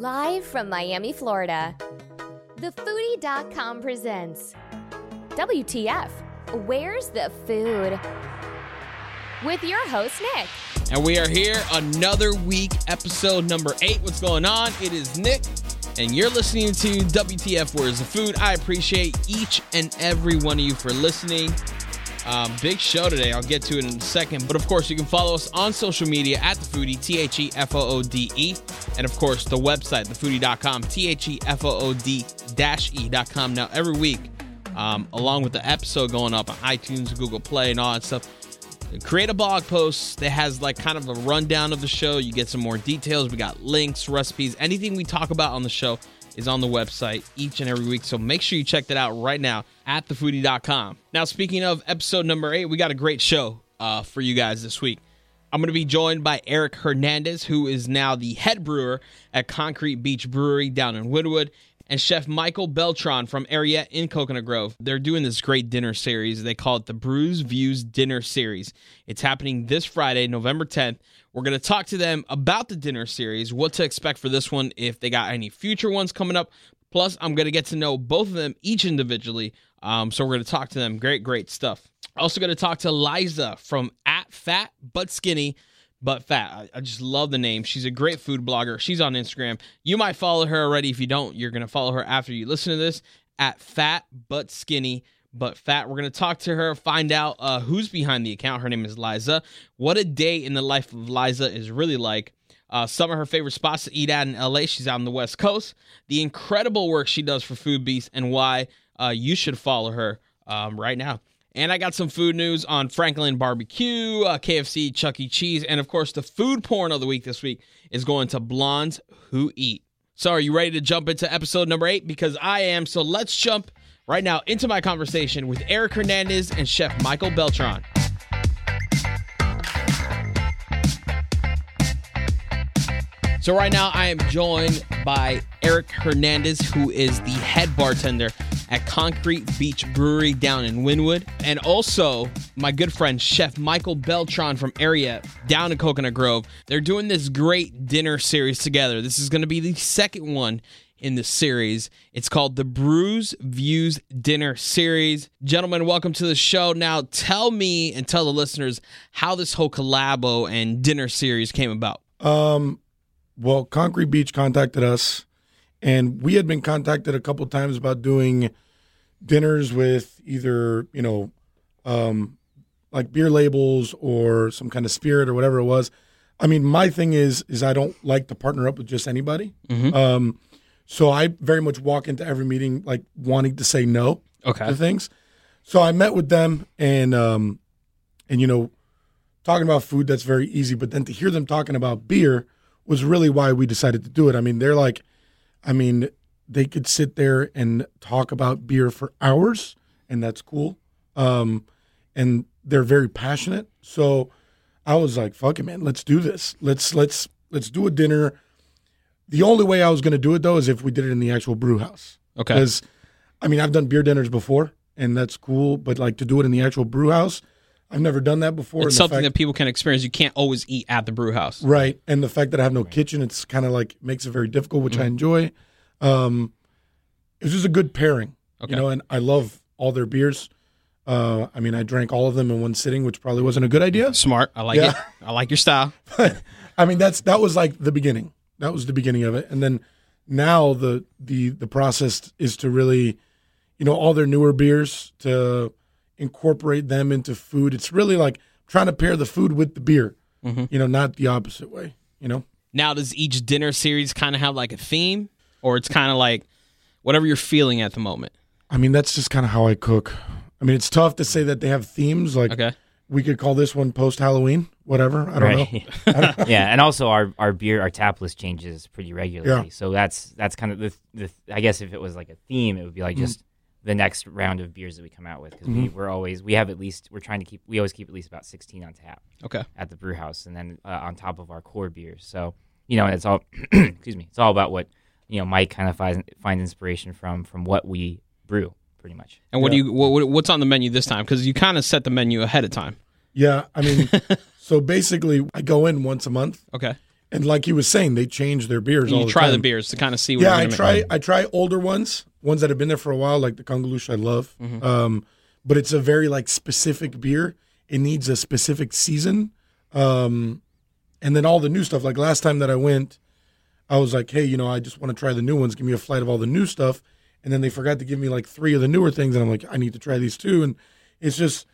Live from Miami, Florida, thefoodie.com presents WTF Where's the Food? With your host, Nick. And we are here another week, episode number eight. What's going on? It is Nick, and you're listening to WTF Where's the Food. I appreciate each and every one of you for listening. Um, big show today. I'll get to it in a second. But of course, you can follow us on social media at the foodie, T H E F O O D E. And of course, the website, thefoodie.com, T H E F O O D E.com. Now, every week, um, along with the episode going up on iTunes, Google Play, and all that stuff, create a blog post that has like kind of a rundown of the show. You get some more details. We got links, recipes, anything we talk about on the show is on the website each and every week. So make sure you check that out right now at thefoodie.com. Now, speaking of episode number eight, we got a great show uh, for you guys this week. I'm going to be joined by Eric Hernandez, who is now the head brewer at Concrete Beach Brewery down in Wynwood, and Chef Michael Beltran from Ariete in Coconut Grove. They're doing this great dinner series. They call it the Brews Views Dinner Series. It's happening this Friday, November 10th. We're going to talk to them about the dinner series, what to expect for this one, if they got any future ones coming up. Plus, I'm going to get to know both of them each individually. Um, so we're going to talk to them. Great, great stuff. Also, going to talk to Liza from at Fat But Skinny But Fat. I, I just love the name. She's a great food blogger. She's on Instagram. You might follow her already. If you don't, you're going to follow her after you listen to this at Fat But Skinny but fat. We're going to talk to her, find out uh, who's behind the account. Her name is Liza. What a day in the life of Liza is really like. Uh, some of her favorite spots to eat at in LA. She's out on the West Coast. The incredible work she does for Food Beast and why uh, you should follow her um, right now. And I got some food news on Franklin Barbecue, uh, KFC, Chuck E. Cheese, and of course, the food porn of the week this week is going to Blondes Who Eat. So, are you ready to jump into episode number eight? Because I am. So, let's jump right now into my conversation with Eric Hernandez and Chef Michael Beltran. So, right now, I am joined by Eric Hernandez, who is the head bartender at Concrete Beach Brewery down in Wynwood, and also my good friend Chef Michael Beltran from Ariete down in Coconut Grove. They're doing this great dinner series together. This is going to be the second one in the series. It's called the Brews Views Dinner Series. Gentlemen, welcome to the show. Now, tell me and tell the listeners how this whole collabo and dinner series came about. Um, well, Concrete Beach contacted us, and we had been contacted a couple times about doing dinners with either you know, um, like beer labels or some kind of spirit or whatever it was. I mean, my thing is is I don't like to partner up with just anybody. Mhm. Um, so I very much walk into every meeting like wanting to say no Okay. to things. So I met with them and um, and you know, talking about food that's very easy, but then to hear them talking about beer was really why we decided to do it. I mean, they're like, I mean, they could sit there and talk about beer for hours, and that's cool. Um, and they're very passionate. So I was like, fuck it, man, let's do this. Let's let's let's do a dinner. The only way I was going to do it though is if we did it in the actual brew house. Okay. Because, I mean, I've done beer dinners before, and that's cool. But like to do it in the actual brew house, I've never done that before. It's something fact- that people can experience. You can't always eat at the brew house. right, and the fact that I have no kitchen, it's kind of like makes it very difficult, which I enjoy. Um, it was just a good pairing, Okay. you know. And I love all their beers. Uh, I mean, I drank all of them in one sitting, which probably wasn't a good idea. Smart. I like Yeah. it. I like your style. But I mean, that's that was like the beginning. That was the beginning of it, and then now the the the process is to really, you know, all their newer beers to incorporate them into food. It's really like trying to pair the food with the beer. Mhm. You know, not the opposite way. You know. Now, does each dinner series kind of have like a theme, or it's kind of like whatever you're feeling at the moment? I mean, that's just kind of how I cook. I mean, it's tough to say that they have themes. Like Okay. we could call this one post Halloween, whatever. I don't know. Right. yeah, and also our, our beer our tap list changes pretty regularly. Yeah. So that's that's kind of the the I guess if it was like a theme, it would be like Mm-hmm. just the next round of beers that we come out with because we, we're always we have at least we're trying to keep we always keep at least about sixteen on tap Okay. at the brew house and then uh, on top of our core beers. So you know it's all excuse me it's all about what you know Mike kind of finds finds inspiration from from what we brew pretty much. And what Yeah. do you what, what- what's on the menu this time? Because you kind of set the menu ahead of time. Yeah, I mean, so basically, I go in once a month, Okay. and like he was saying, they change their beers. all you the try the beers to kind of see what Yeah, I try. make. I try older ones, ones that have been there for a while, like the Kongalush. I love, Mm-hmm. um, but it's a very like specific beer. It needs a specific season, um, and then all the new stuff. Like last time that I went, I was like, hey, you know, I just want to try the new ones. Give me a flight of all the new stuff, and then they forgot to give me like three of the newer things, and I'm like, I need to try these too, and it's just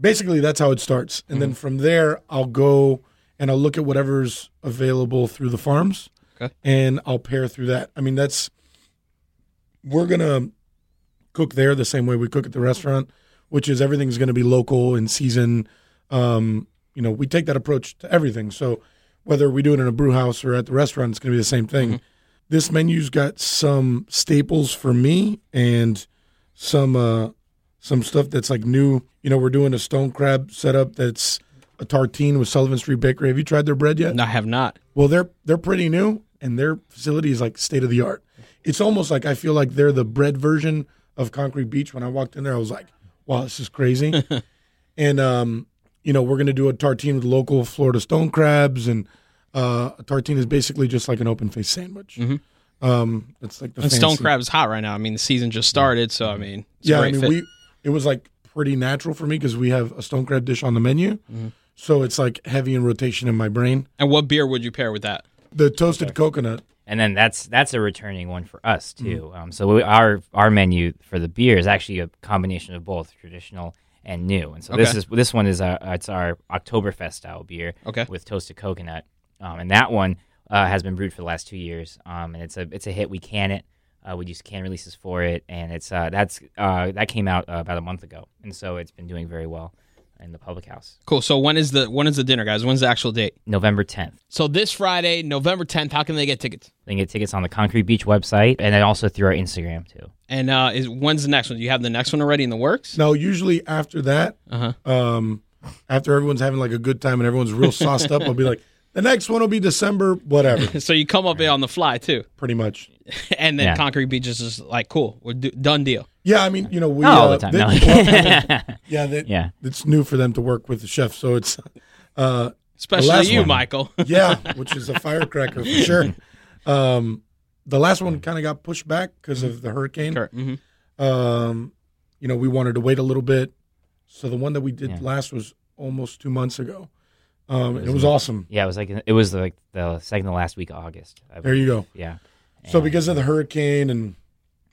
basically that's how it starts, and Mm-hmm. then from there I'll go and I'll look at whatever's available through the farms, Okay. and I'll pair through that. I mean, that's we're gonna cook there the same way we cook at the restaurant, which is everything's gonna be local in season. Um, you know, we take that approach to everything. So whether we do it in a brew house or at the restaurant, it's gonna be the same thing. This menu's got some staples for me and some uh some stuff that's like new. You know, we're doing a stone crab setup that's a tartine with Sullivan Street Bakery. Have you tried their bread yet? No, I have not. Well, they're they're pretty new, and their facility is like state of the art. It's almost like I feel like they're the bread version of Concrete Beach. When I walked in there, I was like, "Wow, this is crazy." and um, you know, we're gonna do a tartine with local Florida stone crabs, and uh, a tartine is basically just like an open face sandwich. Um, it's like the And stone crab is hot right now. I mean, the season just started, so I mean, it's a yeah, I mean, fit. we it was like pretty natural for me because we have a stone crab dish on the menu, Mm-hmm. so it's like heavy in rotation in my brain. and what beer would you pair with that? The toasted coconut. And then that's that's a returning one for us too. Mm-hmm. Um, so we, our our menu for the beer is actually a combination of both traditional and new. And so this is this one is our it's our Oktoberfest style beer Okay. with toasted coconut, um, and that one uh, has been brewed for the last two years. Um, and it's a it's a hit. We can it. Uh, we use can releases for it, and it's uh, that's uh, that came out uh, about a month ago, and so it's been doing very well in the public house. Cool. So when is the when is the dinner, guys? When's the actual date? November tenth. So this Friday, November 10th. How can they get tickets? They can get tickets on the Concrete Beach website, and then also through our Instagram too. And uh, is when's the next one? Do you have the next one already in the works? No, usually after that, Uh-huh. um, after everyone's having like a good time and everyone's real sauced up, I'll be like, the next one will be December, whatever, So you come up on the fly too, pretty much. and then Yeah. Concrete Beach is just like cool. We're do- done deal. Yeah, I mean, you know, we Not all uh, the time. they- no. yeah, they, Yeah. it's new for them to work with the chef, so it's uh, Especially you, one. Michael. yeah, which is a firecracker for sure. Um, the last one kind of got pushed back because of the hurricane. hmm Um, you know, we wanted to wait a little bit, so the one that we did Yeah. last was almost two months ago. Um, and it was awesome. Yeah, it was like it was like the second to last week of August. I There you go. Yeah. So because of the hurricane and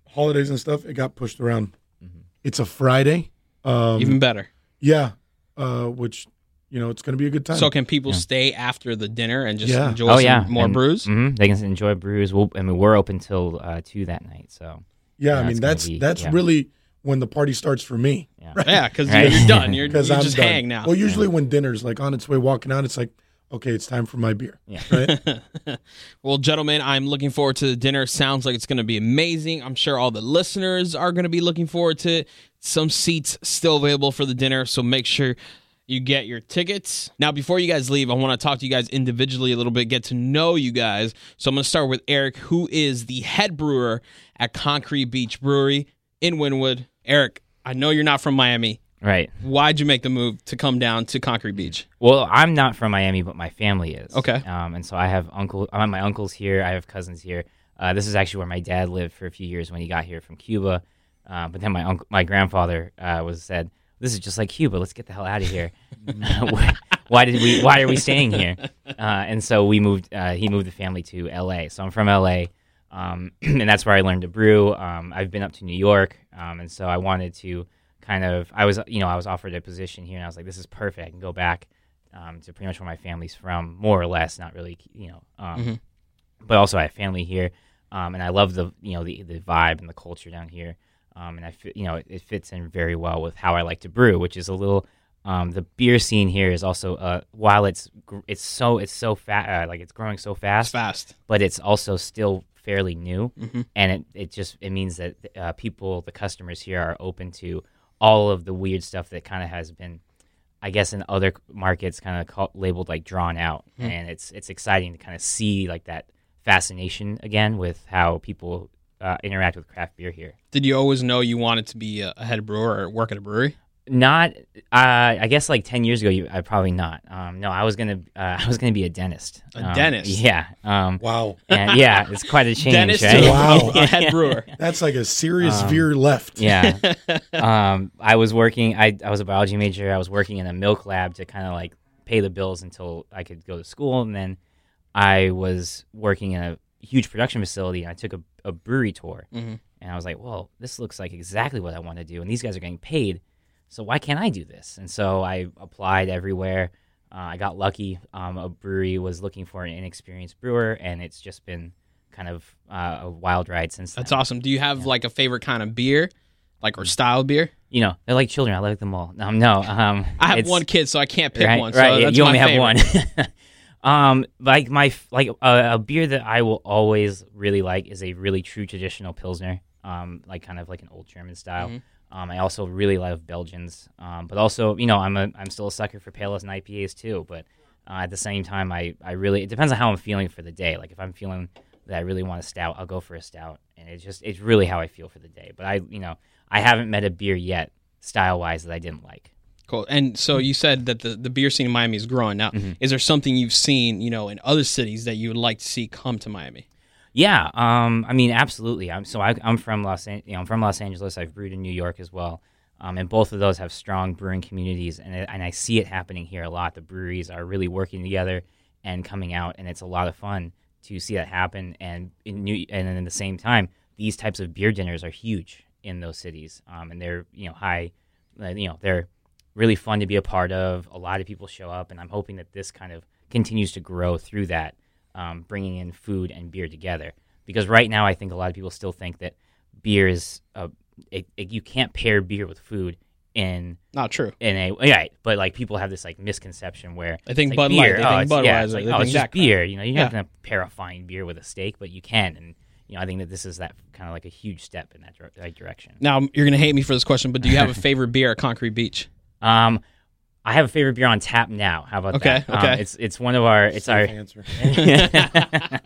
holidays and stuff, it got pushed around. Mm-hmm. It's a Friday. Um, Even better. yeah, uh, which you know it's going to be a good time. So can people stay after the dinner and just Yeah. enjoy oh some yeah, more And- brews? mhm, They can enjoy brews. We'll, I mean, we're open till uh, two that night. So yeah, Yeah, I mean that's be- that's yeah. really when the party starts for me. yeah. Yeah, because Right. you're, you're done. You're, you Because I'm just done. hang now. Well, usually when dinner's like on its way walking out, it's like, okay, it's time for my beer. Yeah. Right? Well, gentlemen, I'm looking forward to the dinner. Sounds like it's going to be amazing. I'm sure all the listeners are going to be looking forward to it. Some seats still available for the dinner, so make sure you get your tickets. Now, before you guys leave, I want to talk to you guys individually a little bit, get to know you guys. So I'm going to start with Eric, who is the head brewer at Concrete Beach Brewery in Wynwood. Eric, I know you're not from Miami. Right. Why'd you make the move to come down to Concrete Beach? Well, I'm not from Miami, but my family is. Okay. Um, and so I have uncle, I have my uncles here. I have cousins here. Uh, this is actually where my dad lived for a few years when he got here from Cuba. Uh, but then my uncle, my grandfather, uh, was said, "This is just like Cuba. Let's get the hell out of here. why did we? Why are we staying here?" Uh, and so we moved. Uh, he moved the family to L.A. So I'm from L.A. Um, and that's where I learned to brew. Um, I've been up to New York, um, and so I wanted to kind of. I was, you know, I was offered a position here, and I was like, "This is perfect. I can go back um, to pretty much where my family's from, more or less. Not really, you know, um, but also I have family here, um, and I love the, you know, the the vibe and the culture down here, um, and I, fi- you know, it, it fits in very well with how I like to brew, which is a little. Um, the beer scene here is also, uh, while it's gr- it's so it's so fast, uh, like it's growing so It's fast, fast. but it's also still fairly new Mhm. and it, it just it means that uh, people the customers here are open to all of the weird stuff that kind of has been i guess in other markets kind of labeled like drawn out. And it's it's exciting to kind of see like that fascination again with how people uh, interact with craft beer here. Did you always know you wanted to be a a head brewer or work at a brewery? Not, uh, I guess like ten years ago, you, I probably not. Um, no, I was gonna, uh, I was gonna be a dentist. A Um, dentist? Yeah. Um, Wow. and yeah, it's quite a change, dentist right? to Wow. a head brewer. That's like a serious Um, veer left. Yeah. um, I was working. I I was a biology major. I was working in a milk lab to kind of like pay the bills until I could go to school, and then I was working in a huge production facility. And I took a, a brewery tour, Mhm. and I was like, "Well, this looks like exactly what I want to do." And these guys are getting paid, so why can't I do this? And so I applied everywhere. Uh, I got lucky. Um, a brewery was looking for an inexperienced brewer, and it's just been kind of uh, a wild ride since. That's then. awesome. Do you have like a favorite kind of beer, like or style beer? You know, they're like children. I like them all. Um, no, um, I have one kid, so I can't pick right, one. So right, yeah, that's you only have one. um, like my like uh, a beer that I will always really like is a really true traditional pilsner. Um, like kind of like an old German style. Mhm. Um, I also really love Belgians. Um, but also, you know, I'm a I'm still a sucker for pale ales and IPAs too. But uh, at the same time, I I really it depends on how I'm feeling for the day. Like if I'm feeling that I really want a stout, I'll go for a stout, and it's just it's really how I feel for the day. But I you know I haven't met a beer yet style wise that I didn't like. Cool. And so you said that the, the beer scene in Miami is growing. Now, Mm-hmm. is there something you've seen, you know, in other cities that you would like to see come to Miami? Yeah, um, I mean, absolutely. I'm so I, I'm from Los, An- you know, I'm from Los Angeles. I've brewed in New York as well, um, and both of those have strong brewing communities, and and I see it happening here a lot. The breweries are really working together and coming out, and it's a lot of fun to see that happen. And in New, and then at the same time, these types of beer dinners are huge in those cities, um, and they're you know high, you know they're really fun to be a part of. A lot of people show up, and I'm hoping that this kind of continues to grow through that, um, bringing in food and beer together. Because right now, I think a lot of people still think that beer is a, it, it, you can't pair beer with food in Not true. in a yeah, but like people have this like misconception where I think Bud like Light, beer. they oh, think yeah, Budweiser, like, oh, think it's just beer. You know, you're Yeah. not gonna pair a fine beer with a steak, but you can, and you know, I think that this is that kind of like a huge step in that, that direction. Now, you're going to hate me for this question, but do you have a favorite beer at Concrete Beach? Um, I have a favorite beer on tap now. How about Okay, that? Um, okay. it's it's one of our it's our answer.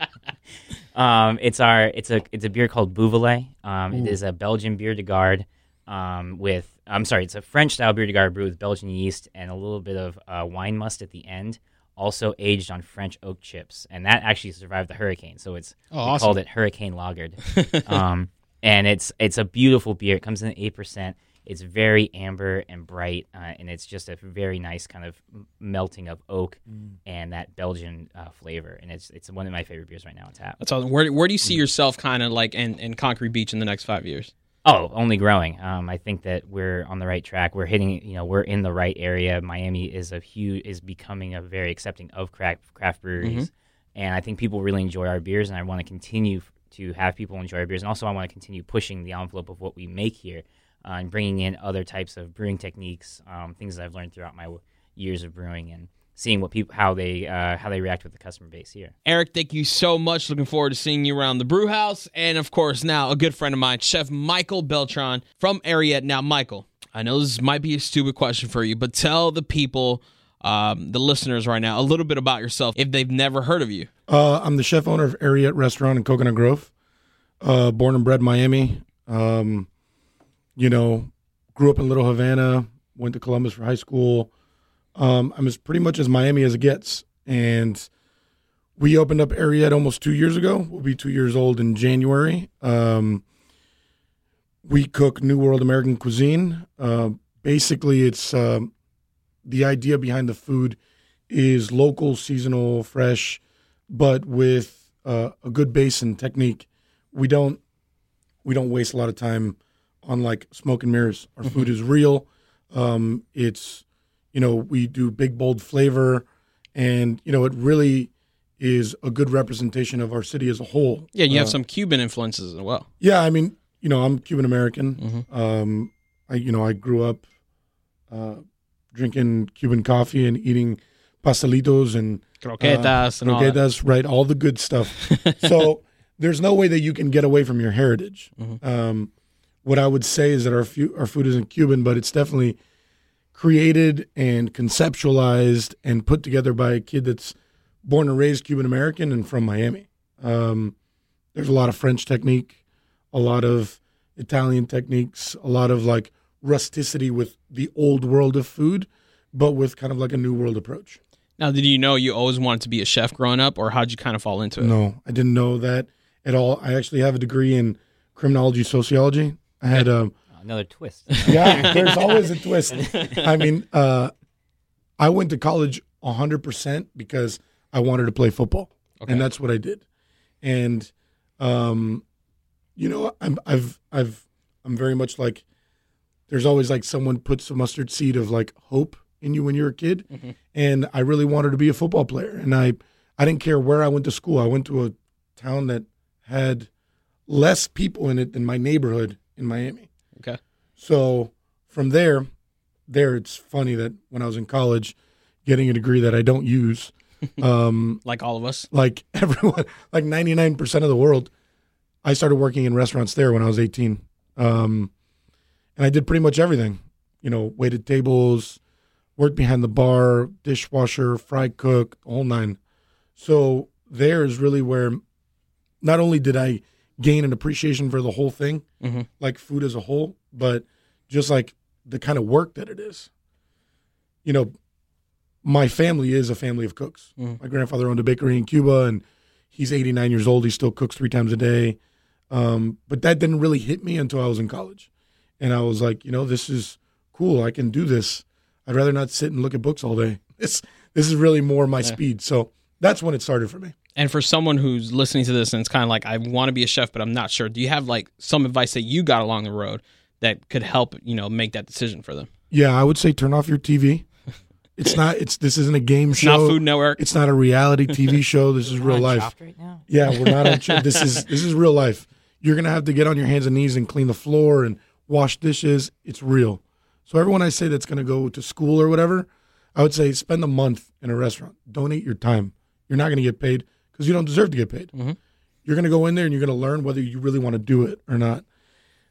um, it's our it's a it's a beer called Bouvelet. Um, it is a Belgian beer de garde um, with I'm sorry, it's a French style beer de garde brewed with Belgian yeast and a little bit of uh, wine must at the end. Also aged on French oak chips, and that actually survived the hurricane. So it's Oh, awesome. called it Hurricane Lagered. um, and it's it's a beautiful beer. It comes in at eight percent. It's very amber and bright, uh, and it's just a very nice kind of melting of oak and that Belgian uh, flavor. And it's it's one of my favorite beers right now on tap. That's awesome. Where, where do you see yourself kind of like in, in Concrete Beach in the next five years? Oh, only growing. Um, I think that we're on the right track. We're hitting, you know, we're in the right area. Miami is a huge, is becoming a very accepting of craft craft breweries, and I think people really enjoy our beers. And I want to continue to have people enjoy our beers, and also I want to continue pushing the envelope of what we make here, uh, and bringing in other types of brewing techniques, um, things that I've learned throughout my years of brewing, and seeing what people how they uh, how they react with the customer base here. Eric, thank you so much. Looking forward to seeing you around the brew house. And of course, now a good friend of mine, Chef Michael Beltran from Ariete. Now, Michael, I know this might be a stupid question for you, but tell the people, um, the listeners right now, a little bit about yourself if they've never heard of you. Uh, I'm the chef owner of Ariete Restaurant in Coconut Grove. Uh, born and bred Miami. Um, you know, grew up in Little Havana. Went to Columbus for high school. Um, I'm as pretty much as Miami as it gets. And we opened up Ariete almost two years ago. We'll be two years old in January. Um, we cook New World American cuisine. Uh, basically, it's um, the idea behind the food is local, seasonal, fresh, but with uh, a good base and technique. We don't we don't waste a lot of time on like smoke and mirrors. Our food is real. Um, it's you know we do big bold flavor, and you know it really is a good representation of our city as a whole. Yeah, you have Uh, some Cuban influences as well. yeah, I mean, you know, I'm Cuban American. Um, I, you know, I grew up uh, drinking Cuban coffee and eating pastelitos and Croquetas uh, and croquetas, right? All the good stuff. so there's no way that you can get away from your heritage. Mm-hmm. Um, what I would say is that our fu- our food isn't Cuban, but it's definitely created and conceptualized and put together by a kid that's born and raised Cuban American and from Miami. Um, there's a lot of French technique, a lot of Italian techniques, a lot of like rusticity with the old world of food, but with kind of like a new world approach. Now, did you know you always wanted to be a chef growing up, or how'd you kind of fall into it? No, I didn't know that at all. I actually have a degree in criminology sociology. I had um Another twist. yeah, there's always a twist. I mean, uh, I went to college 100% because I wanted to play football. Okay. And that's what I did. And, um, you know, I'm, I've, I've, I'm very much like, there's always like someone puts a mustard seed of like hope in you when you're a kid. Mhm. And I really wanted to be a football player. And I, I didn't care where I went to school. I went to a town that had less people in it than my neighborhood in Miami. Okay. So from there, there it's funny that when I was in college, getting a degree that I don't use, um, Like all of us. like everyone, like ninety nine percent of the world, I started working in restaurants there when I was eighteen, um, and I did pretty much everything. You know, waited tables, worked behind the bar, dishwasher, fry cook, all nine. So there is really where not only did I gain an appreciation for the whole thing, Mhm. like food as a whole, but just like the kind of work that it is. You know, my family is a family of cooks. Mhm. My grandfather owned a bakery in Cuba, and he's 89 years old. He still cooks three times a day. Um, but that didn't really hit me until I was in college. And I was like, you know, this is cool. I can do this. I'd rather not sit and look at books all day. This this is really more my speed. So that's when it started for me. And for someone who's listening to this and it's kind of like, I want to be a chef, but I'm not sure. Do you have like some advice that you got along the road that could help, you know, make that decision for them? Yeah, I would say turn off your TV. It's not. It's this isn't a game It's show. not Food Network. It's not a reality TV show. This is real life. Chopped right now. Yeah, we're not on. Ch- this is this is real life. You're gonna have to get on your hands and knees and clean the floor and wash dishes. It's real. So everyone I say that's gonna go to school or whatever, I would say spend a month in a restaurant. Donate your time. You're not gonna get paid because you don't deserve to get paid. Mhm. You're gonna go in there and you're gonna learn whether you really want to do it or not.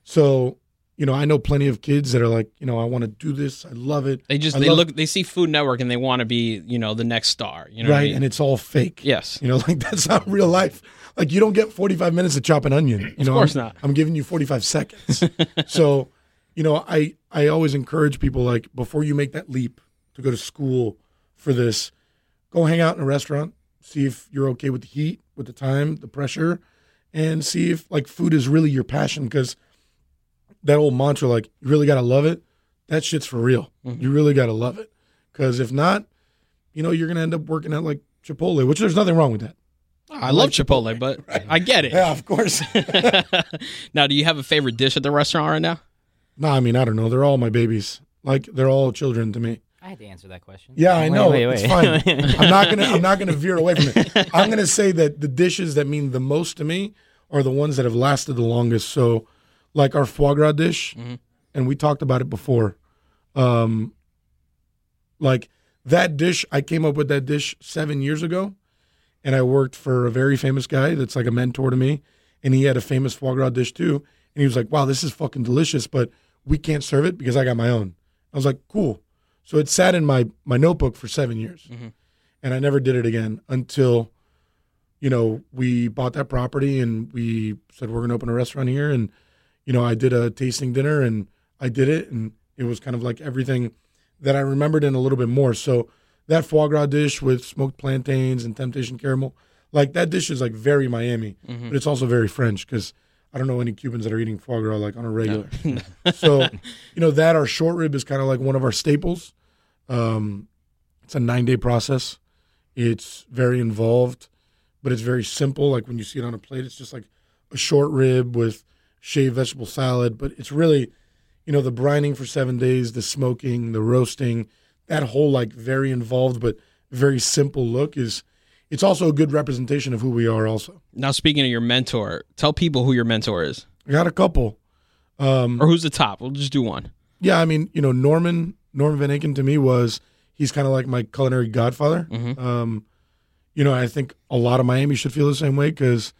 So, you know, I know plenty of kids that are like, you know, I want to do this. I love it. They just I they look they see Food Network and they want to be you know the next star. You know what I right, mean? and it's all fake. yes. You know, like that's not real life. Like you don't get 45 minutes to chop an onion. You know, course I'm, not. I'm giving you 45 seconds. so, you know, I I always encourage people like before you make that leap to go to school for this, go hang out in a restaurant, see if you're okay with the heat, with the time, the pressure, and see if like food is really your passion because that old mantra like you really got to love it, that shit's for real. Mm-hmm. You really got to love it. Cuz if not, you know, you're going to end up working at like Chipotle, which there's nothing wrong with that. I love Chipotle, but I get it. Yeah, of course. now, do you have a favorite dish at the restaurant right now? no, I mean, I don't know. They're all my babies. Like they're all children to me. I had to answer that question. Yeah, I Wait, know. Wait, It's fine. I'm not gonna. I'm not gonna veer away from it. I'm gonna say that the dishes that mean the most to me are the ones that have lasted the longest. So, like our foie gras dish, Mhm. and we talked about it before. Um, like that dish, I came up with that dish seven years ago, and I worked for a very famous guy that's like a mentor to me, and he had a famous foie gras dish too, and he was like, "Wow, this is fucking delicious, but we can't serve it because I got my own." I was like, "Cool." So it sat in my my notebook for seven years, Mhm. and I never did it again until, you know, we bought that property and we said we're going to open a restaurant here, and you know, I did a tasting dinner and I did it, and it was kind of like everything that I remembered and a little bit more. So that foie gras dish with smoked plantains and temptation caramel, like that dish is like very Miami, Mhm. but it's also very French because I don't know any Cubans that are eating foie gras like on a regular. so, you know, that our short rib is kind of like one of our staples. Um, it's a nine day process. It's very involved, but it's very simple. Like when you see it on a plate, it's just like a short rib with shaved vegetable salad. But it's really, you know, the brining for seven days, the smoking, the roasting, that whole like very involved but very simple look is. It's also a good representation of who we are. Also, Now, speaking of your mentor, tell people who your mentor is, I got a couple. Um, or who's the top. We'll just do one. Yeah, I mean, you know, Norman Norman Van Aken to me was he's kind of like my culinary godfather. Mhm. Um, you know, I think a lot of Miami should feel the same way because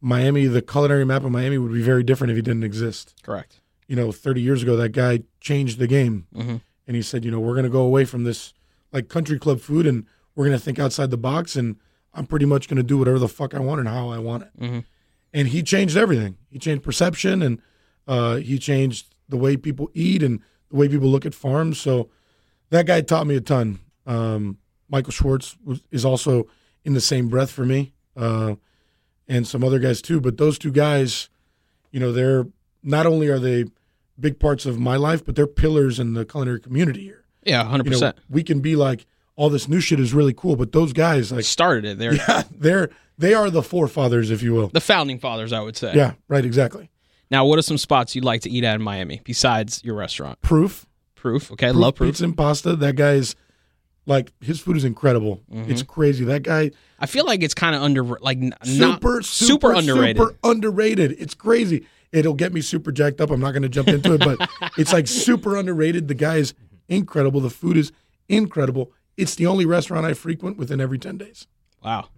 Miami, the culinary map of Miami would be very different if he didn't exist. Correct. You know, 30 years ago, that guy changed the game, Mhm. and he said, you know, we're going to go away from this like country club food, and we're going to think outside the box, and I'm pretty much going to do whatever the fuck I want and how I want it. Mhm. And he changed everything. He changed perception, and uh, he changed the way people eat and the way people look at farms. So that guy taught me a ton. Um, Michael Schwartz was, is also in the same breath for me, uh, and some other guys too. But those two guys, you know, they're not only are they big parts of my life, but they're pillars in the culinary community here. Yeah, hundred You know, percent. we can be like, all this new shit is really cool, but those guys, like, Started it. They're yeah, they're they are the forefathers, if you will. the founding fathers, I would say. Yeah, right, exactly. Now, what are some spots you'd like to eat at in Miami besides your restaurant? Proof, Proof. Okay, proof love proof. pizza and pasta. That guy is like his food is incredible. Mm-hmm. It's crazy. That guy I feel like it's kind of under like super, not, super, underrated. Super underrated. It's crazy. It'll get me super jacked up. I'm not going to jump into it, but it's like super underrated. The guy is incredible. The food is incredible. It's the only restaurant I frequent within every 10 days. Wow.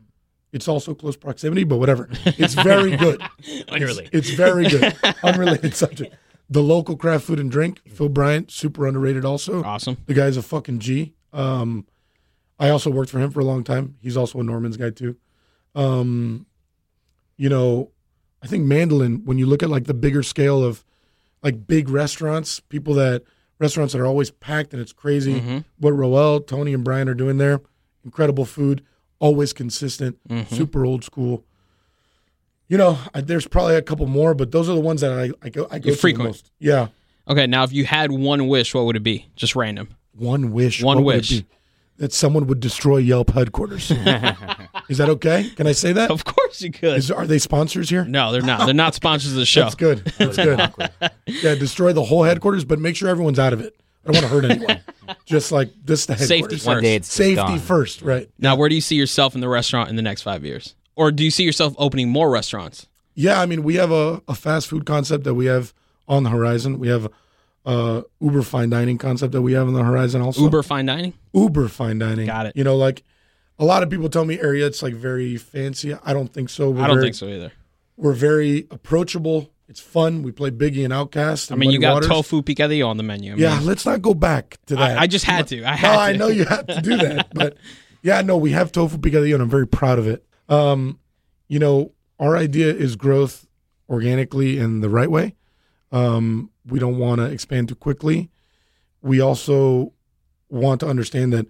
It's also close proximity, but whatever. It's very good. Unrelated. It's very good. Unrelated subject. The local craft food and drink, Phil Bryant, super underrated also. Awesome. The guy's a fucking G. Um, I also worked for him for a long time. He's also a Norman's guy too. Um, you know, I think Mandolin, when you look at like the bigger scale of like big restaurants, people that restaurants that are always packed and it's crazy. Mm-hmm. What Roel, Tony, and Brian are doing there, incredible food, always consistent, Mm-hmm. super old school. You know, I, there's probably a couple more, but those are the ones that I, I go I go frequent. the most. Yeah, Okay, now if you had one wish, what would it be? Just random. one wish. One what would it wish. Be? that someone would destroy Yelp headquarters. Is that okay? Can I say that? Of course you could. Is, are they sponsors here? no, they're not. They're not sponsors of the show. That's good. That's good. yeah, destroy the whole headquarters, but make sure everyone's out of it. I don't want to hurt anyone. Just like this, the headquarters. Safety first. One day it's Safety gone. first, right? Now, where do you see yourself in the restaurant in the next five years? Or do you see yourself opening more restaurants? Yeah, I mean, we have a, a fast food concept that we have on the horizon. We have a Uber fine dining concept that we have on the horizon also. Uber fine dining? Uber fine dining. Got it. You know, like a lot of people tell me Ariete it's like very fancy. I don't think so. We're I don't very, think so either. We're very approachable. It's fun. We play Biggie and OutKast. I and mean, you Muddy got Waters. tofu picadillo on the menu. I mean, Yeah, let's not go back to that. I, I just had to. I no, had I know you have to do that, but yeah, no, we have tofu picadillo, and I'm very proud of it. Um, you know, our idea is growth organically in the right way. Um, we don't want to expand too quickly. We also want to understand that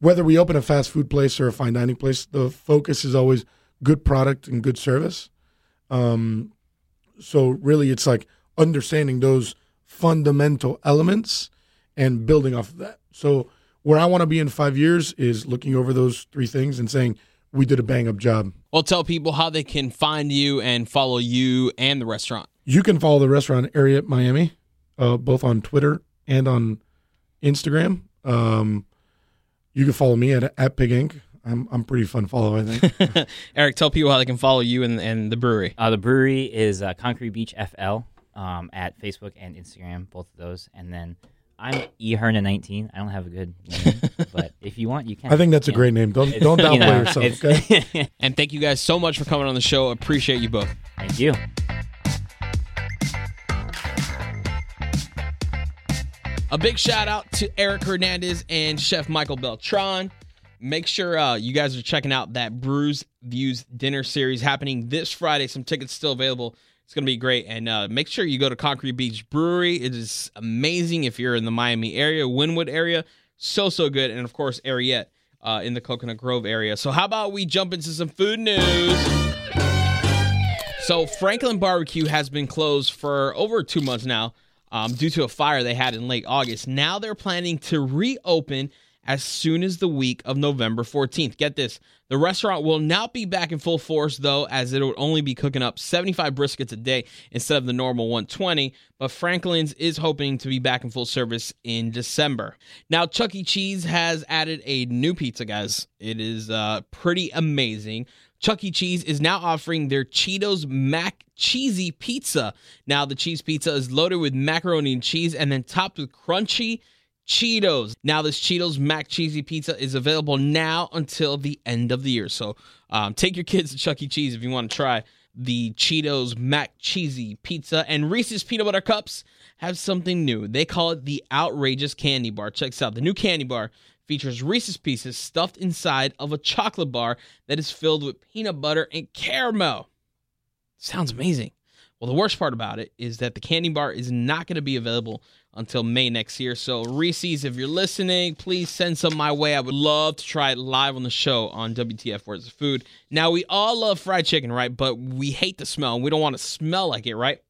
whether we open a fast food place or a fine dining place, the focus is always good product and good service. Um, so really, it's like understanding those fundamental elements and building off of that. So where I want to be in five years is looking over those three things and saying we did a bang up job. Well, tell people how they can find you and follow you and the restaurant. You can follow the restaurant Ariete at Miami, uh, both on Twitter and on Instagram. Um, you can follow me at at Pig Inc. I'm I'm pretty fun follow. I think. Eric, tell people how they can follow you and, and the brewery. Uh, the brewery is uh, Concrete Beach FL um, at Facebook and Instagram, both of those. And then I'm eHerna19. I don't have a good name, but if you want, you can. I think that's a great name. Don't don't you downplay know, yourself. Okay. And thank you guys so much for coming on the show. Appreciate you both. Thank you. A big shout out to Eric Hernandez and Chef Michael Beltran. Make sure uh, you guys are checking out that Brews Views dinner series happening this Friday. Some tickets still available. It's going to be great. And uh, make sure you go to Concrete Beach Brewery. It is amazing if you're in the Miami area, Wynwood area. So, so good. And of course, Ariete uh, in the Coconut Grove area. So, how about we jump into some food news? So Franklin Barbecue has been closed for over two months now um, due to a fire they had in late August. Now they're planning to reopen as soon as the week of November 14th. Get this. The restaurant will not be back in full force, though, as it will only be cooking up 75 briskets a day instead of the normal 120. But Franklin's is hoping to be back in full service in December. Now, Chuck E. Cheese has added a new pizza, guys. It is uh, pretty amazing. Chuck E. Cheese is now offering their Cheetos Mac Cheesy Pizza. Now, the cheese pizza is loaded with macaroni and cheese and then topped with crunchy Cheetos. Now, this Cheetos Mac Cheesy Pizza is available now until the end of the year. So, um, take your kids to Chuck E. Cheese if you want to try the Cheetos Mac Cheesy Pizza. And Reese's Peanut Butter Cups have something new. They call it the Outrageous Candy Bar. Check this out. The new candy bar features Reese's Pieces stuffed inside of a chocolate bar that is filled with peanut butter and caramel. Sounds amazing. Well, the worst part about it is that the candy bar is not going to be available until May next year. So, Reese's, if you're listening, please send some my way. I would love to try it live on the show on WTF Where's the Food. Now, we all love fried chicken, right? But we hate the smell and we don't want to smell like it, right?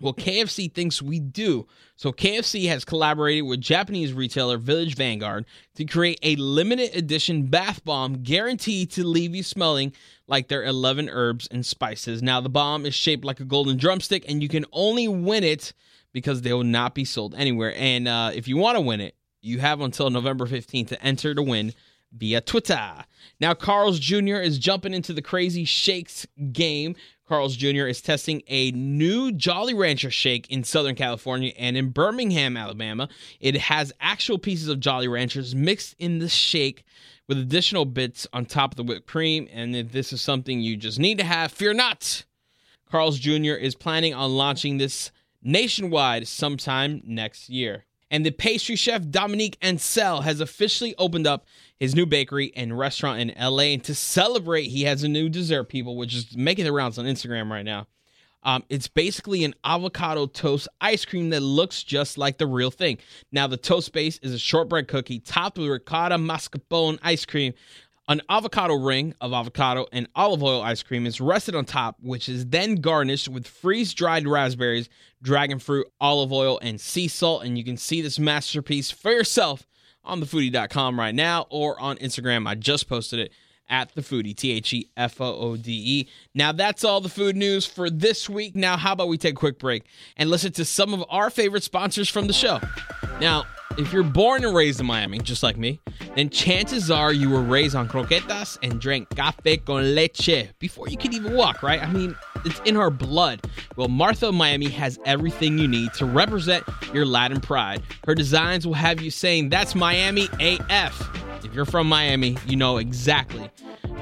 Well, KFC thinks we do. So, KFC has collaborated with Japanese retailer Village Vanguard to create a limited edition bath bomb guaranteed to leave you smelling like their 11 herbs and spices. Now, the bomb is shaped like a golden drumstick, and you can only win it because they will not be sold anywhere. And uh, if you want to win it, you have until November 15th to enter to win via Twitter. Now, Carl's Jr. is jumping into the crazy shakes game. Carl's Jr. is testing a new Jolly Rancher shake in Southern California and in Birmingham, Alabama. It has actual pieces of Jolly Ranchers mixed in the shake with additional bits on top of the whipped cream. And if this is something you just need to have, fear not. Carl's Jr. is planning on launching this nationwide sometime next year. And the pastry chef Dominique Ansel has officially opened up his new bakery and restaurant in LA. And to celebrate, he has a new dessert, people, which is making the rounds on Instagram right now. Um, it's basically an avocado toast ice cream that looks just like the real thing. Now, the toast base is a shortbread cookie topped with ricotta mascarpone ice cream. An avocado ring of avocado and olive oil ice cream is rested on top, which is then garnished with freeze dried raspberries, dragon fruit, olive oil, and sea salt. And you can see this masterpiece for yourself on thefoodie.com right now or on Instagram. I just posted it at the foodie, T H E F O O D E. Now, that's all the food news for this week. Now, how about we take a quick break and listen to some of our favorite sponsors from the show? Now, if you're born and raised in Miami, just like me, then chances are you were raised on croquetas and drank cafe con leche before you could even walk, right? I mean, it's in our blood. Well, Martha Miami has everything you need to represent your Latin pride. Her designs will have you saying, That's Miami AF. If you're from Miami, you know exactly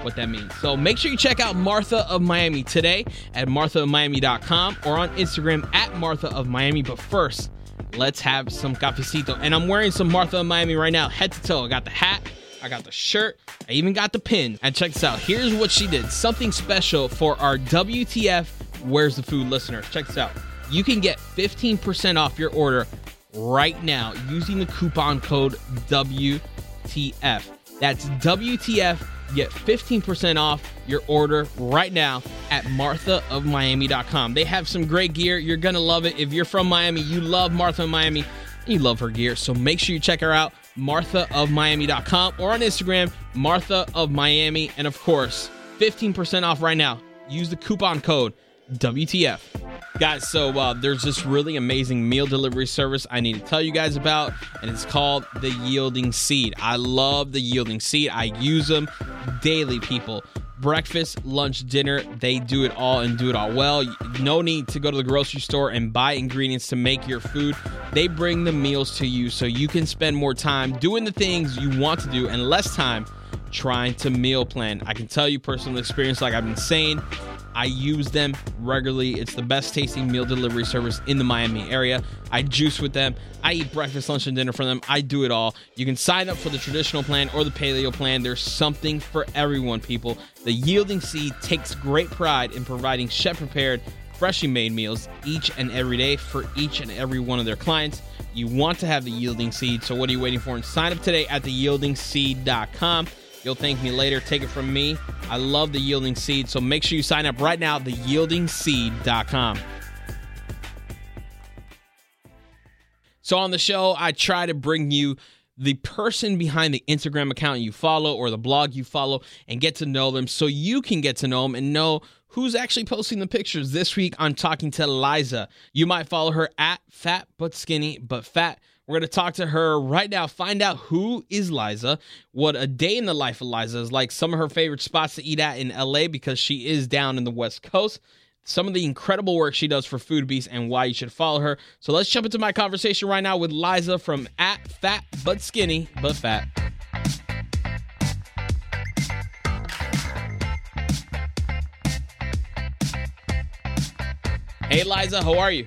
what that means. So make sure you check out Martha of Miami today at marthaofmiami.com or on Instagram at Martha of Miami. But first, let's have some cafecito. And I'm wearing some Martha of Miami right now, head to toe. I got the hat, I got the shirt, I even got the pin. And check this out. Here's what she did something special for our WTF Where's the Food listeners. Check this out. You can get 15% off your order right now using the coupon code WTF. That's WTF. Get 15% off your order right now at marthaofmiami.com. They have some great gear. You're going to love it. If you're from Miami, you love Martha of Miami, you love her gear. So make sure you check her out, marthaofmiami.com or on Instagram, Martha of Miami. And of course, 15% off right now. Use the coupon code WTF. Guys, so uh, there's this really amazing meal delivery service I need to tell you guys about, and it's called the Yielding Seed. I love the Yielding Seed. I use them daily, people. Breakfast, lunch, dinner, they do it all and do it all well. No need to go to the grocery store and buy ingredients to make your food. They bring the meals to you so you can spend more time doing the things you want to do and less time trying to meal plan. I can tell you personal experience, like I've been saying, I use them regularly. It's the best tasting meal delivery service in the Miami area. I juice with them. I eat breakfast, lunch, and dinner from them. I do it all. You can sign up for the traditional plan or the paleo plan. There's something for everyone, people. The Yielding Seed takes great pride in providing chef prepared, freshly made meals each and every day for each and every one of their clients. You want to have the Yielding Seed, so what are you waiting for? And sign up today at theyieldingseed.com. You'll thank me later. Take it from me. I love the Yielding Seed, so make sure you sign up right now at theyieldingseed.com. So on the show, I try to bring you the person behind the Instagram account you follow or the blog you follow and get to know them so you can get to know them and know who's actually posting the pictures. This week, I'm talking to Liza. You might follow her at Fat But Skinny But Fat. We're going to talk to her right now, find out who is Liza, what a day in the life of Liza is like, some of her favorite spots to eat at in LA because she is down in the West Coast, some of the incredible work she does for Food Beast and why you should follow her. So let's jump into my conversation right now with Liza from at Fat But Skinny But Fat. Hey Liza, how are you?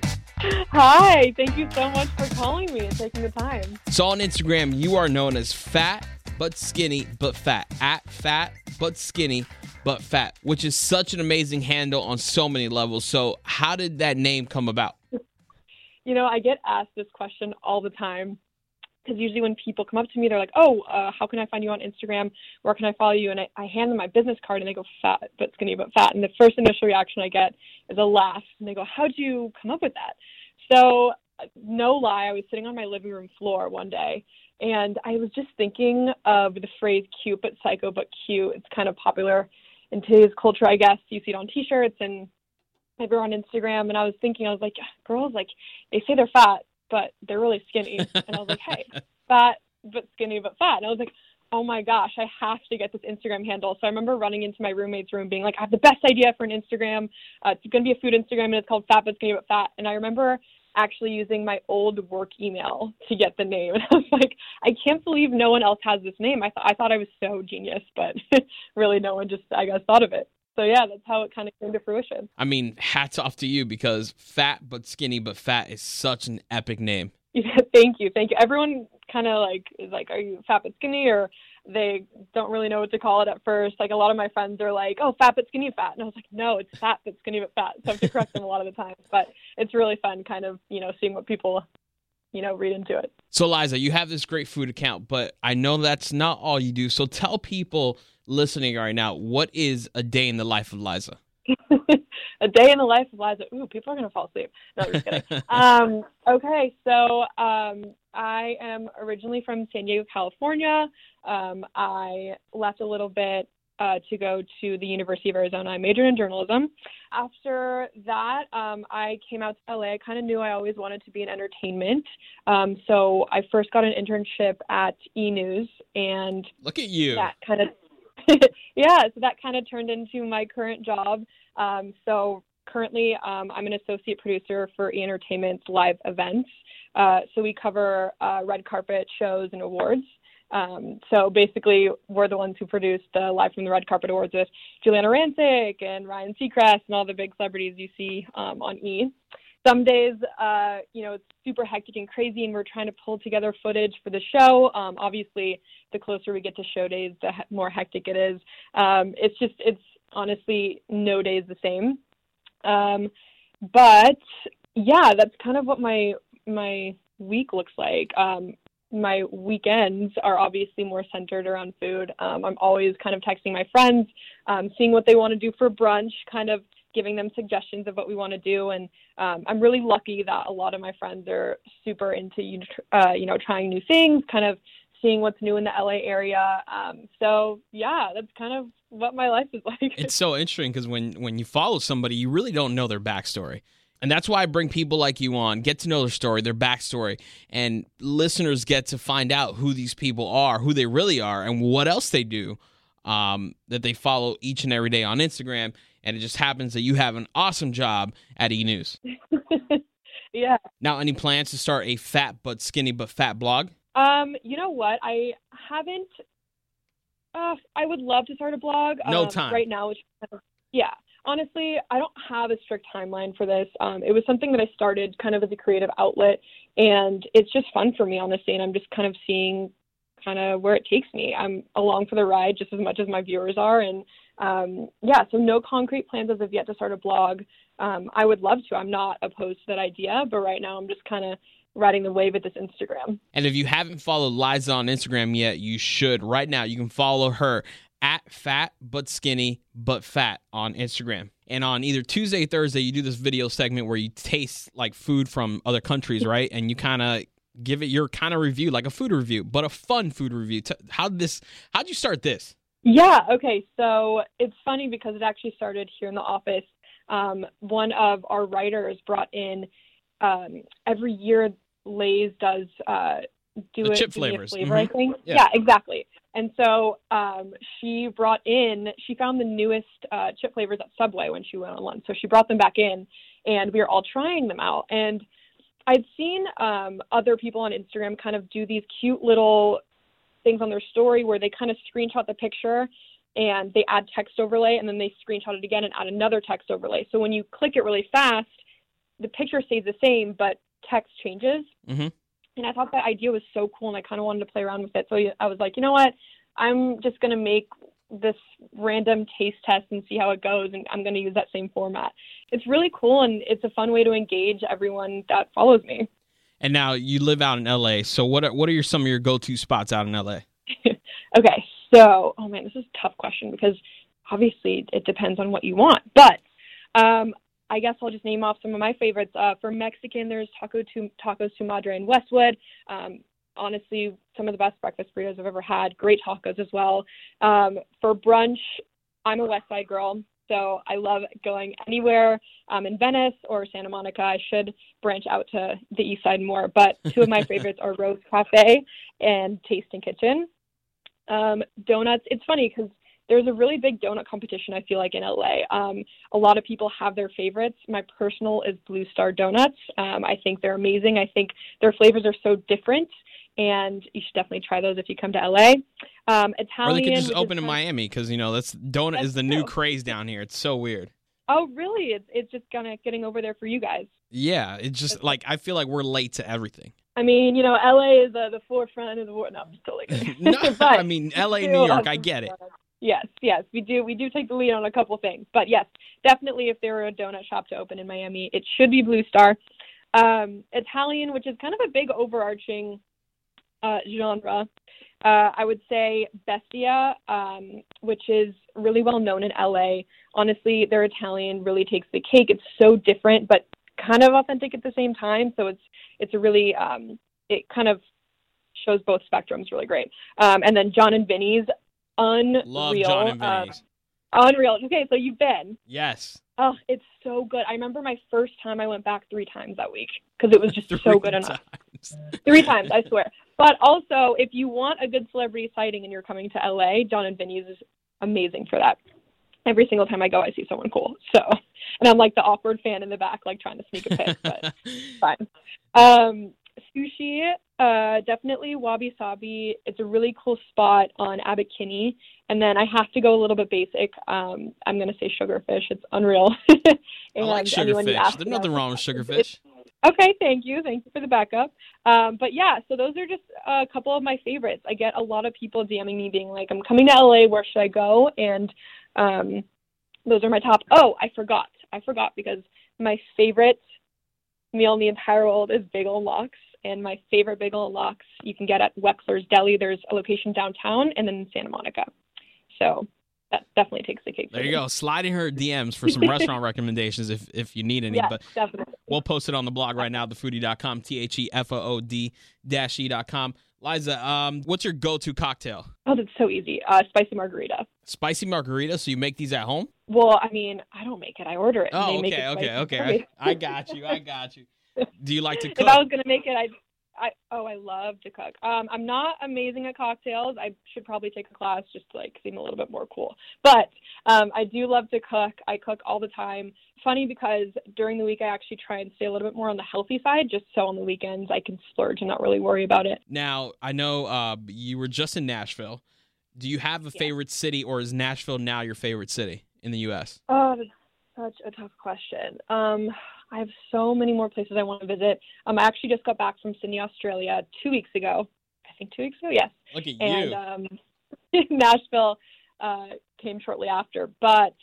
Hi, thank you so much for calling me and taking the time. So on Instagram, you are known as Fat But Skinny But Fat. At Fat But Skinny but fat, which is such an amazing handle on so many levels. So, how did that name come about? You know, I get asked this question all the time because usually when people come up to me, they're like, "Oh, uh, how can I find you on Instagram? Where can I follow you?" And I, I hand them my business card, and they go, "Fat but skinny but fat." And the first initial reaction I get is a laugh, and they go, "How'd you come up with that?" So, no lie, I was sitting on my living room floor one day, and I was just thinking of the phrase "cute but psycho but cute." It's kind of popular in today's culture, I guess. You see it on T-shirts and everywhere on Instagram, and I was thinking, I was like, girls, like they say they're fat, but they're really skinny. And I was like, hey, fat but skinny but fat. And I was like, oh my gosh, I have to get this Instagram handle. So I remember running into my roommate's room being like, I have the best idea for an Instagram. Uh, it's going to be a food Instagram and it's called Fat but Skinny but Fat. And I remember actually using my old work email to get the name. And I was like, I can't believe no one else has this name. I, th- I thought I was so genius, but really no one just, I guess, thought of it. So yeah, that's how it kind of came to fruition. I mean, hats off to you because fat but skinny but fat is such an epic name. Yeah, thank you, thank you. Everyone kind of like is like, are you fat but skinny, or they don't really know what to call it at first. Like a lot of my friends are like, oh, fat but skinny fat, and I was like, no, it's fat but skinny but fat. So I have to correct them a lot of the times, but it's really fun, kind of you know, seeing what people you know read into it. So, Liza, you have this great food account, but I know that's not all you do. So, tell people listening right now what is a day in the life of Liza? a day in the life of Liza. Ooh, people are gonna fall asleep. No, I'm just kidding. um, okay, so um, I am originally from San Diego, California. Um, I left a little bit uh, to go to the University of Arizona. I majored in journalism. After that, um, I came out to LA. I kind of knew I always wanted to be in entertainment. Um, so I first got an internship at E News, and Look at you. that kind of yeah so that kind of turned into my current job um, so currently um, i'm an associate producer for e entertainment's live events uh, so we cover uh, red carpet shows and awards um, so basically we're the ones who produced the live from the red carpet awards with giuliana rancic and ryan seacrest and all the big celebrities you see um, on e some days, uh, you know, it's super hectic and crazy, and we're trying to pull together footage for the show. Um, obviously, the closer we get to show days, the he- more hectic it is. Um, it's just, it's honestly no day is the same. Um, but yeah, that's kind of what my my week looks like. Um, my weekends are obviously more centered around food. Um, I'm always kind of texting my friends, um, seeing what they want to do for brunch, kind of giving them suggestions of what we want to do. And um, I'm really lucky that a lot of my friends are super into uh, you know trying new things, kind of seeing what's new in the LA area. Um, so yeah, that's kind of what my life is like. It's so interesting because when when you follow somebody, you really don't know their backstory. And that's why I bring people like you on, get to know their story, their backstory, and listeners get to find out who these people are, who they really are, and what else they do um, that they follow each and every day on Instagram. And it just happens that you have an awesome job at E News. yeah. Now, any plans to start a fat but skinny but fat blog? Um, you know what? I haven't. Uh, I would love to start a blog. No um, time. right now. Which, yeah, honestly, I don't have a strict timeline for this. Um, it was something that I started kind of as a creative outlet, and it's just fun for me, honestly. And I'm just kind of seeing kind of where it takes me. I'm along for the ride just as much as my viewers are, and um, yeah, so no concrete plans as of yet to start a blog. Um, I would love to. I'm not opposed to that idea, but right now I'm just kind of riding the wave with this Instagram. And if you haven't followed Liza on Instagram yet, you should. Right now, you can follow her at fat but skinny but fat on Instagram. And on either Tuesday, Thursday, you do this video segment where you taste like food from other countries, right? And you kind of give it your kind of review, like a food review, but a fun food review. How this? How'd you start this? Yeah, okay. So it's funny because it actually started here in the office. Um, one of our writers brought in um, every year Lay's does uh, do The it chip give me a flavors. flavor, I Mhm. think. Yeah. Yeah. exactly. And so um, she brought in, she found the newest uh, chip flavors at Subway when she went on lunch. So she brought them back in, and we were all trying them out. And I'd seen um, other people on Instagram kind of do these cute little things on their story where they kind of screenshot the picture and they add text overlay and then they screenshot it again and add another text overlay. So when you click it really fast, the picture stays the same, but text changes. Mhm. And I thought that idea was so cool and I kind of wanted to play around with it. So I was like, you know what? I'm just going to make this random taste test and see how it goes, and I'm going to use that same format. It's really cool, and it's a fun way to engage everyone that follows me. And now you live out in LA. So what are, what are your, some of your go-to spots out in LA? okay, so oh man, this is a tough question because obviously it depends on what you want. But um, I guess I'll just name off some of my favorites. Uh, for Mexican, there's Taco to, Tacos Tu Madre in Westwood. Um, honestly, some of the best breakfast burritos I've ever had. Great tacos as well. Um, for brunch, I'm a West Side girl. So I love going anywhere um, in Venice or Santa Monica. I should branch out to the east side more, but two of my favorites are Rose Cafe and Tasting Kitchen. Um, donuts, it's funny because there's a really big donut competition, I feel like, in LA. Um, a lot of people have their favorites. My personal is Blue Star Donuts. Um, I think they're amazing. I think their flavors are so different and you should definitely try those if you come to LA. Um, Italian. Or they could just open in Miami because you know that's donut That's is the new craze down here. It's so weird. Oh, really? It's it's just kind of getting over there for you guys. Yeah, it's just like I feel like we're late to everything. I mean, you know, LA is uh, the forefront of the world. No, I'm just totally kidding. no, But I mean LA, New York, I get it. Yes, yes, we do. We do take the lead on a couple things, but yes, definitely, if there were a donut shop to open in Miami, it should be Blue Star. Um, Italian, which is kind of a big overarching uh, genre. Uh, I would say Bestia, um, which is really well known in LA. Honestly, their Italian really takes the cake. It's so different, but kind of authentic at the same time. So it's it's a really um, it kind of shows both spectrums really great. Um, and then Jon and Vinny's, unreal, Love Jon and um, Vinny's. unreal. Okay, so you've been. yes. Oh, it's so good. I remember my first time I went back three times that week because it was just so good enough. Three times, I swear. But also, if you want a good celebrity sighting and you're coming to LA, Jon and Vinny's is amazing for that. Every single time I go, I see someone cool. So, and I'm like the awkward fan in the back, like trying to sneak a pic, but fine. Um, sushi, uh, definitely Wabi Sabi. It's a really cool spot on Abbot Kinney. And then I have to go a little bit basic. Um, I'm going to say sugarfish. It's unreal. I like sugarfish. There's nothing wrong with sugarfish. Okay, thank you. Thank you for the backup. Um, but yeah, so those are just a couple of my favorites. I get a lot of people DMing me being like, I'm coming to LA, where should I go? And um, those are my top. Oh, I forgot. I forgot because my favorite meal in the entire world is bagel and lox. And my favorite bagel lox you can get at Wexler's Deli. There's a location downtown and then Santa Monica. So that definitely takes the cake. There you me. go. Slide in her DMs for some restaurant recommendations if if you need any. Yes, But definitely. we'll post it on the blog right now, thefoodie.com, T H E F O O D dash E.com. Liza, um, what's your go to cocktail? Oh, that's so easy. Uh, spicy margarita. Spicy margarita. So you make these at home? Well, I mean, I don't make it. I order it. Oh, okay, it okay, okay. I. I got you. I got you. Do you like to cook? if? I was gonna make it, I, I oh, I love to cook. Um, I'm not amazing at cocktails. I should probably take a class just to like seem a little bit more cool. But um, I do love to cook. I cook all the time. Funny because during the week I actually try and stay a little bit more on the healthy side, just so on the weekends I can splurge and not really worry about it. Now, I know uh, you were just in Nashville. Do you have a Yeah. favorite city, or is Nashville now your favorite city in the U.S.? Oh, that's such a tough question. Um, I have so many more places I want to visit. Um, I actually just got back from Sydney, Australia, two weeks ago. I think two weeks ago. Yes. Look at and you. um, Nashville uh, came shortly after. But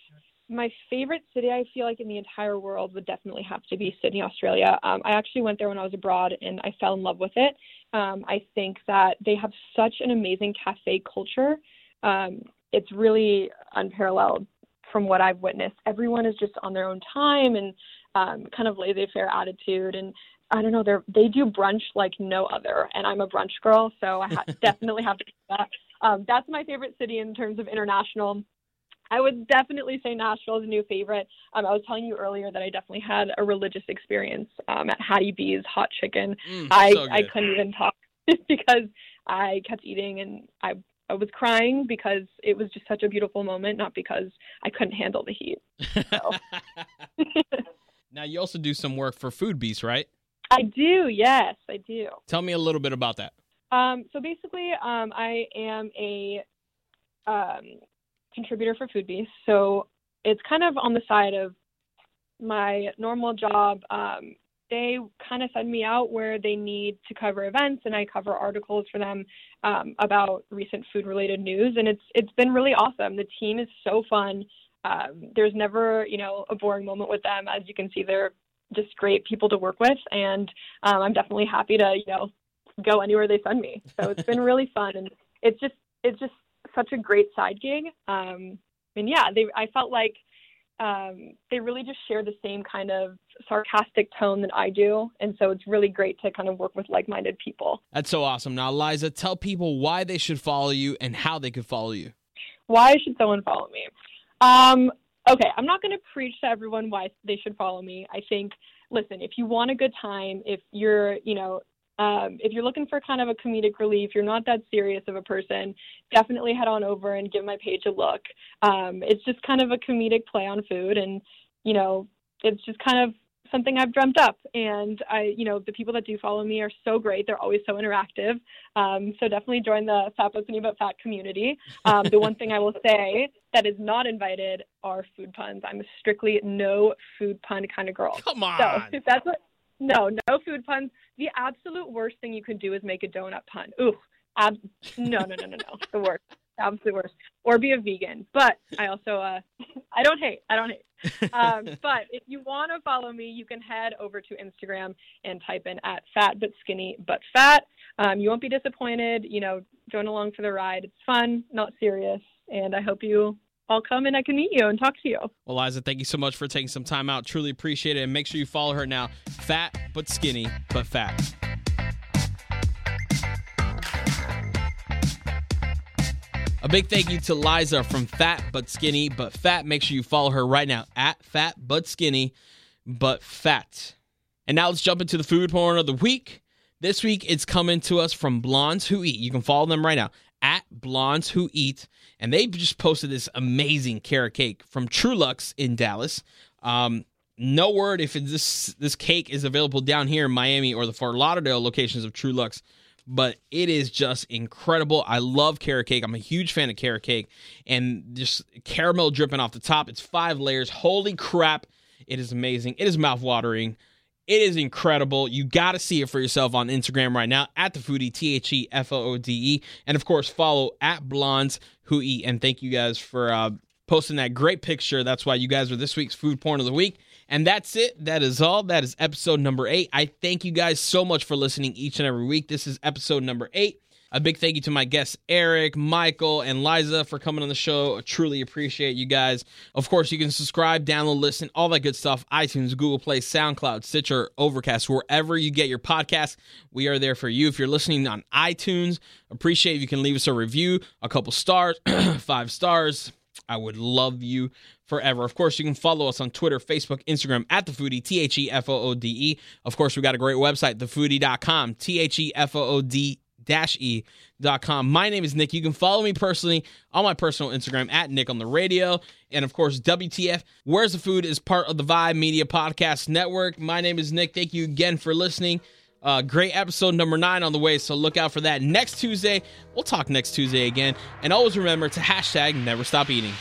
my favorite city, I feel like in the entire world, would definitely have to be Sydney, Australia. Um, I actually went there when I was abroad, and I fell in love with it. Um, I think that they have such an amazing cafe culture. Um, it's really unparalleled from what I've witnessed. Everyone is just on their own time and um, kind of laissez-faire attitude, and I don't know, they they do brunch like no other, and I'm a brunch girl, so I ha- definitely have to do that. Um, that's my favorite city in terms of international. I would definitely say Nashville is a new favorite. Um, I was telling you earlier that I definitely had a religious experience um, at Hattie B's hot chicken. Mm, I so I couldn't even talk because I kept eating and I I was crying because it was just such a beautiful moment, not because I couldn't handle the heat. now you also do some work for Food Beast, right? I do, yes, I do. Tell me a little bit about that. Um, so basically, um, I am a um, contributor for Food Beast. So it's kind of on the side of my normal job. Um, they kind of send me out where they need to cover events, and I cover articles for them um, about recent food-related news, and it's it's been really awesome. The team is so fun. Um, there's never you know a boring moment with them. As you can see, they're just great people to work with, and um, I'm definitely happy to you know go anywhere they send me. So it's been really fun, and it's just it's just such a great side gig. Um, and yeah, they I felt like um, they really just share the same kind of sarcastic tone that I do, and so it's really great to kind of work with like-minded people. That's so awesome. Now, Liza, tell people why they should follow you and how they could follow you. Why should someone follow me? Um, okay, I'm not going to preach to everyone why they should follow me. I think, listen, if you want a good time, if you're, you know, um, if you're looking for kind of a comedic relief, you're not that serious of a person, definitely head on over and give my page a look. Um, it's just kind of a comedic play on food, and you know, it's just kind of something I've dreamt up. And I, you know, the people that do follow me are so great. They're always so interactive. Um, so definitely join the Fat But Skinny But Fat community. Um, the one thing I will say that is not invited are food puns. I'm a strictly no food pun kind of girl. Come on. So if that's what no, no food puns. The absolute worst thing you can do is make a donut pun. Ooh, ab- no, no, no, no, no. The worst, absolute worst. Or be a vegan. But I also, uh, I don't hate. I don't hate. Um, but if you want to follow me, you can head over to Instagram and type in at fat but skinny but fat. Um, you won't be disappointed. You know, join along for the ride. It's fun, not serious, and I hope you I'll come and I can meet you and talk to you. Well, Liza, thank you so much for taking some time out. Truly appreciate it. And make sure you follow her now. Fat but skinny but fat. A big thank you to Liza from Fat But Skinny But Fat. Make sure you follow her right now at Fat But Skinny But Fat. And now let's jump into the food porn of the week. This week it's coming to us from Blondes Who Eat. You can follow them right now at Blondes Who Eat, and they just posted this amazing carrot cake from Truluck's in Dallas. Um, no word if this this cake is available down here in Miami or the Fort Lauderdale locations of Truluck's, but it is just incredible. I love carrot cake. I'm a huge fan of carrot cake, and just caramel dripping off the top. It's five layers. Holy crap! It is amazing. It is mouth watering. It is incredible. You got to see it for yourself on Instagram right now at the foodie, T H E F O O D E. And of course, follow at Blondes Who Eat. And thank you guys for uh, posting that great picture. That's why you guys are this week's food porn of the week. And that's it. That is all. That is episode number eight. I thank you guys so much for listening each and every week. This is episode number eight. A big thank you to my guests, Eric, Michael, and Liza, for coming on the show. I truly appreciate you guys. Of course, you can subscribe, download, listen, all that good stuff iTunes, Google Play, SoundCloud, Stitcher, Overcast, wherever you get your podcasts. We are there for you. If you're listening on iTunes, appreciate if you can leave us a review, a couple stars, five stars. I would love you forever. Of course, you can follow us on Twitter, Facebook, Instagram at The Foodie, T H E F O O D E. Of course, we got a great website, thefoodie.com, T H E F O O D dash e dot com. My name is Nick. You can follow me personally on my personal Instagram at Nick on the radio. And of course, WTF, Where's the Food is part of the Vibe Media Podcast Network. My name is Nick. Thank you again for listening. Uh, great episode number nine on the way, so look out for that next Tuesday. We'll talk next Tuesday again. And always remember to hashtag never stop eating.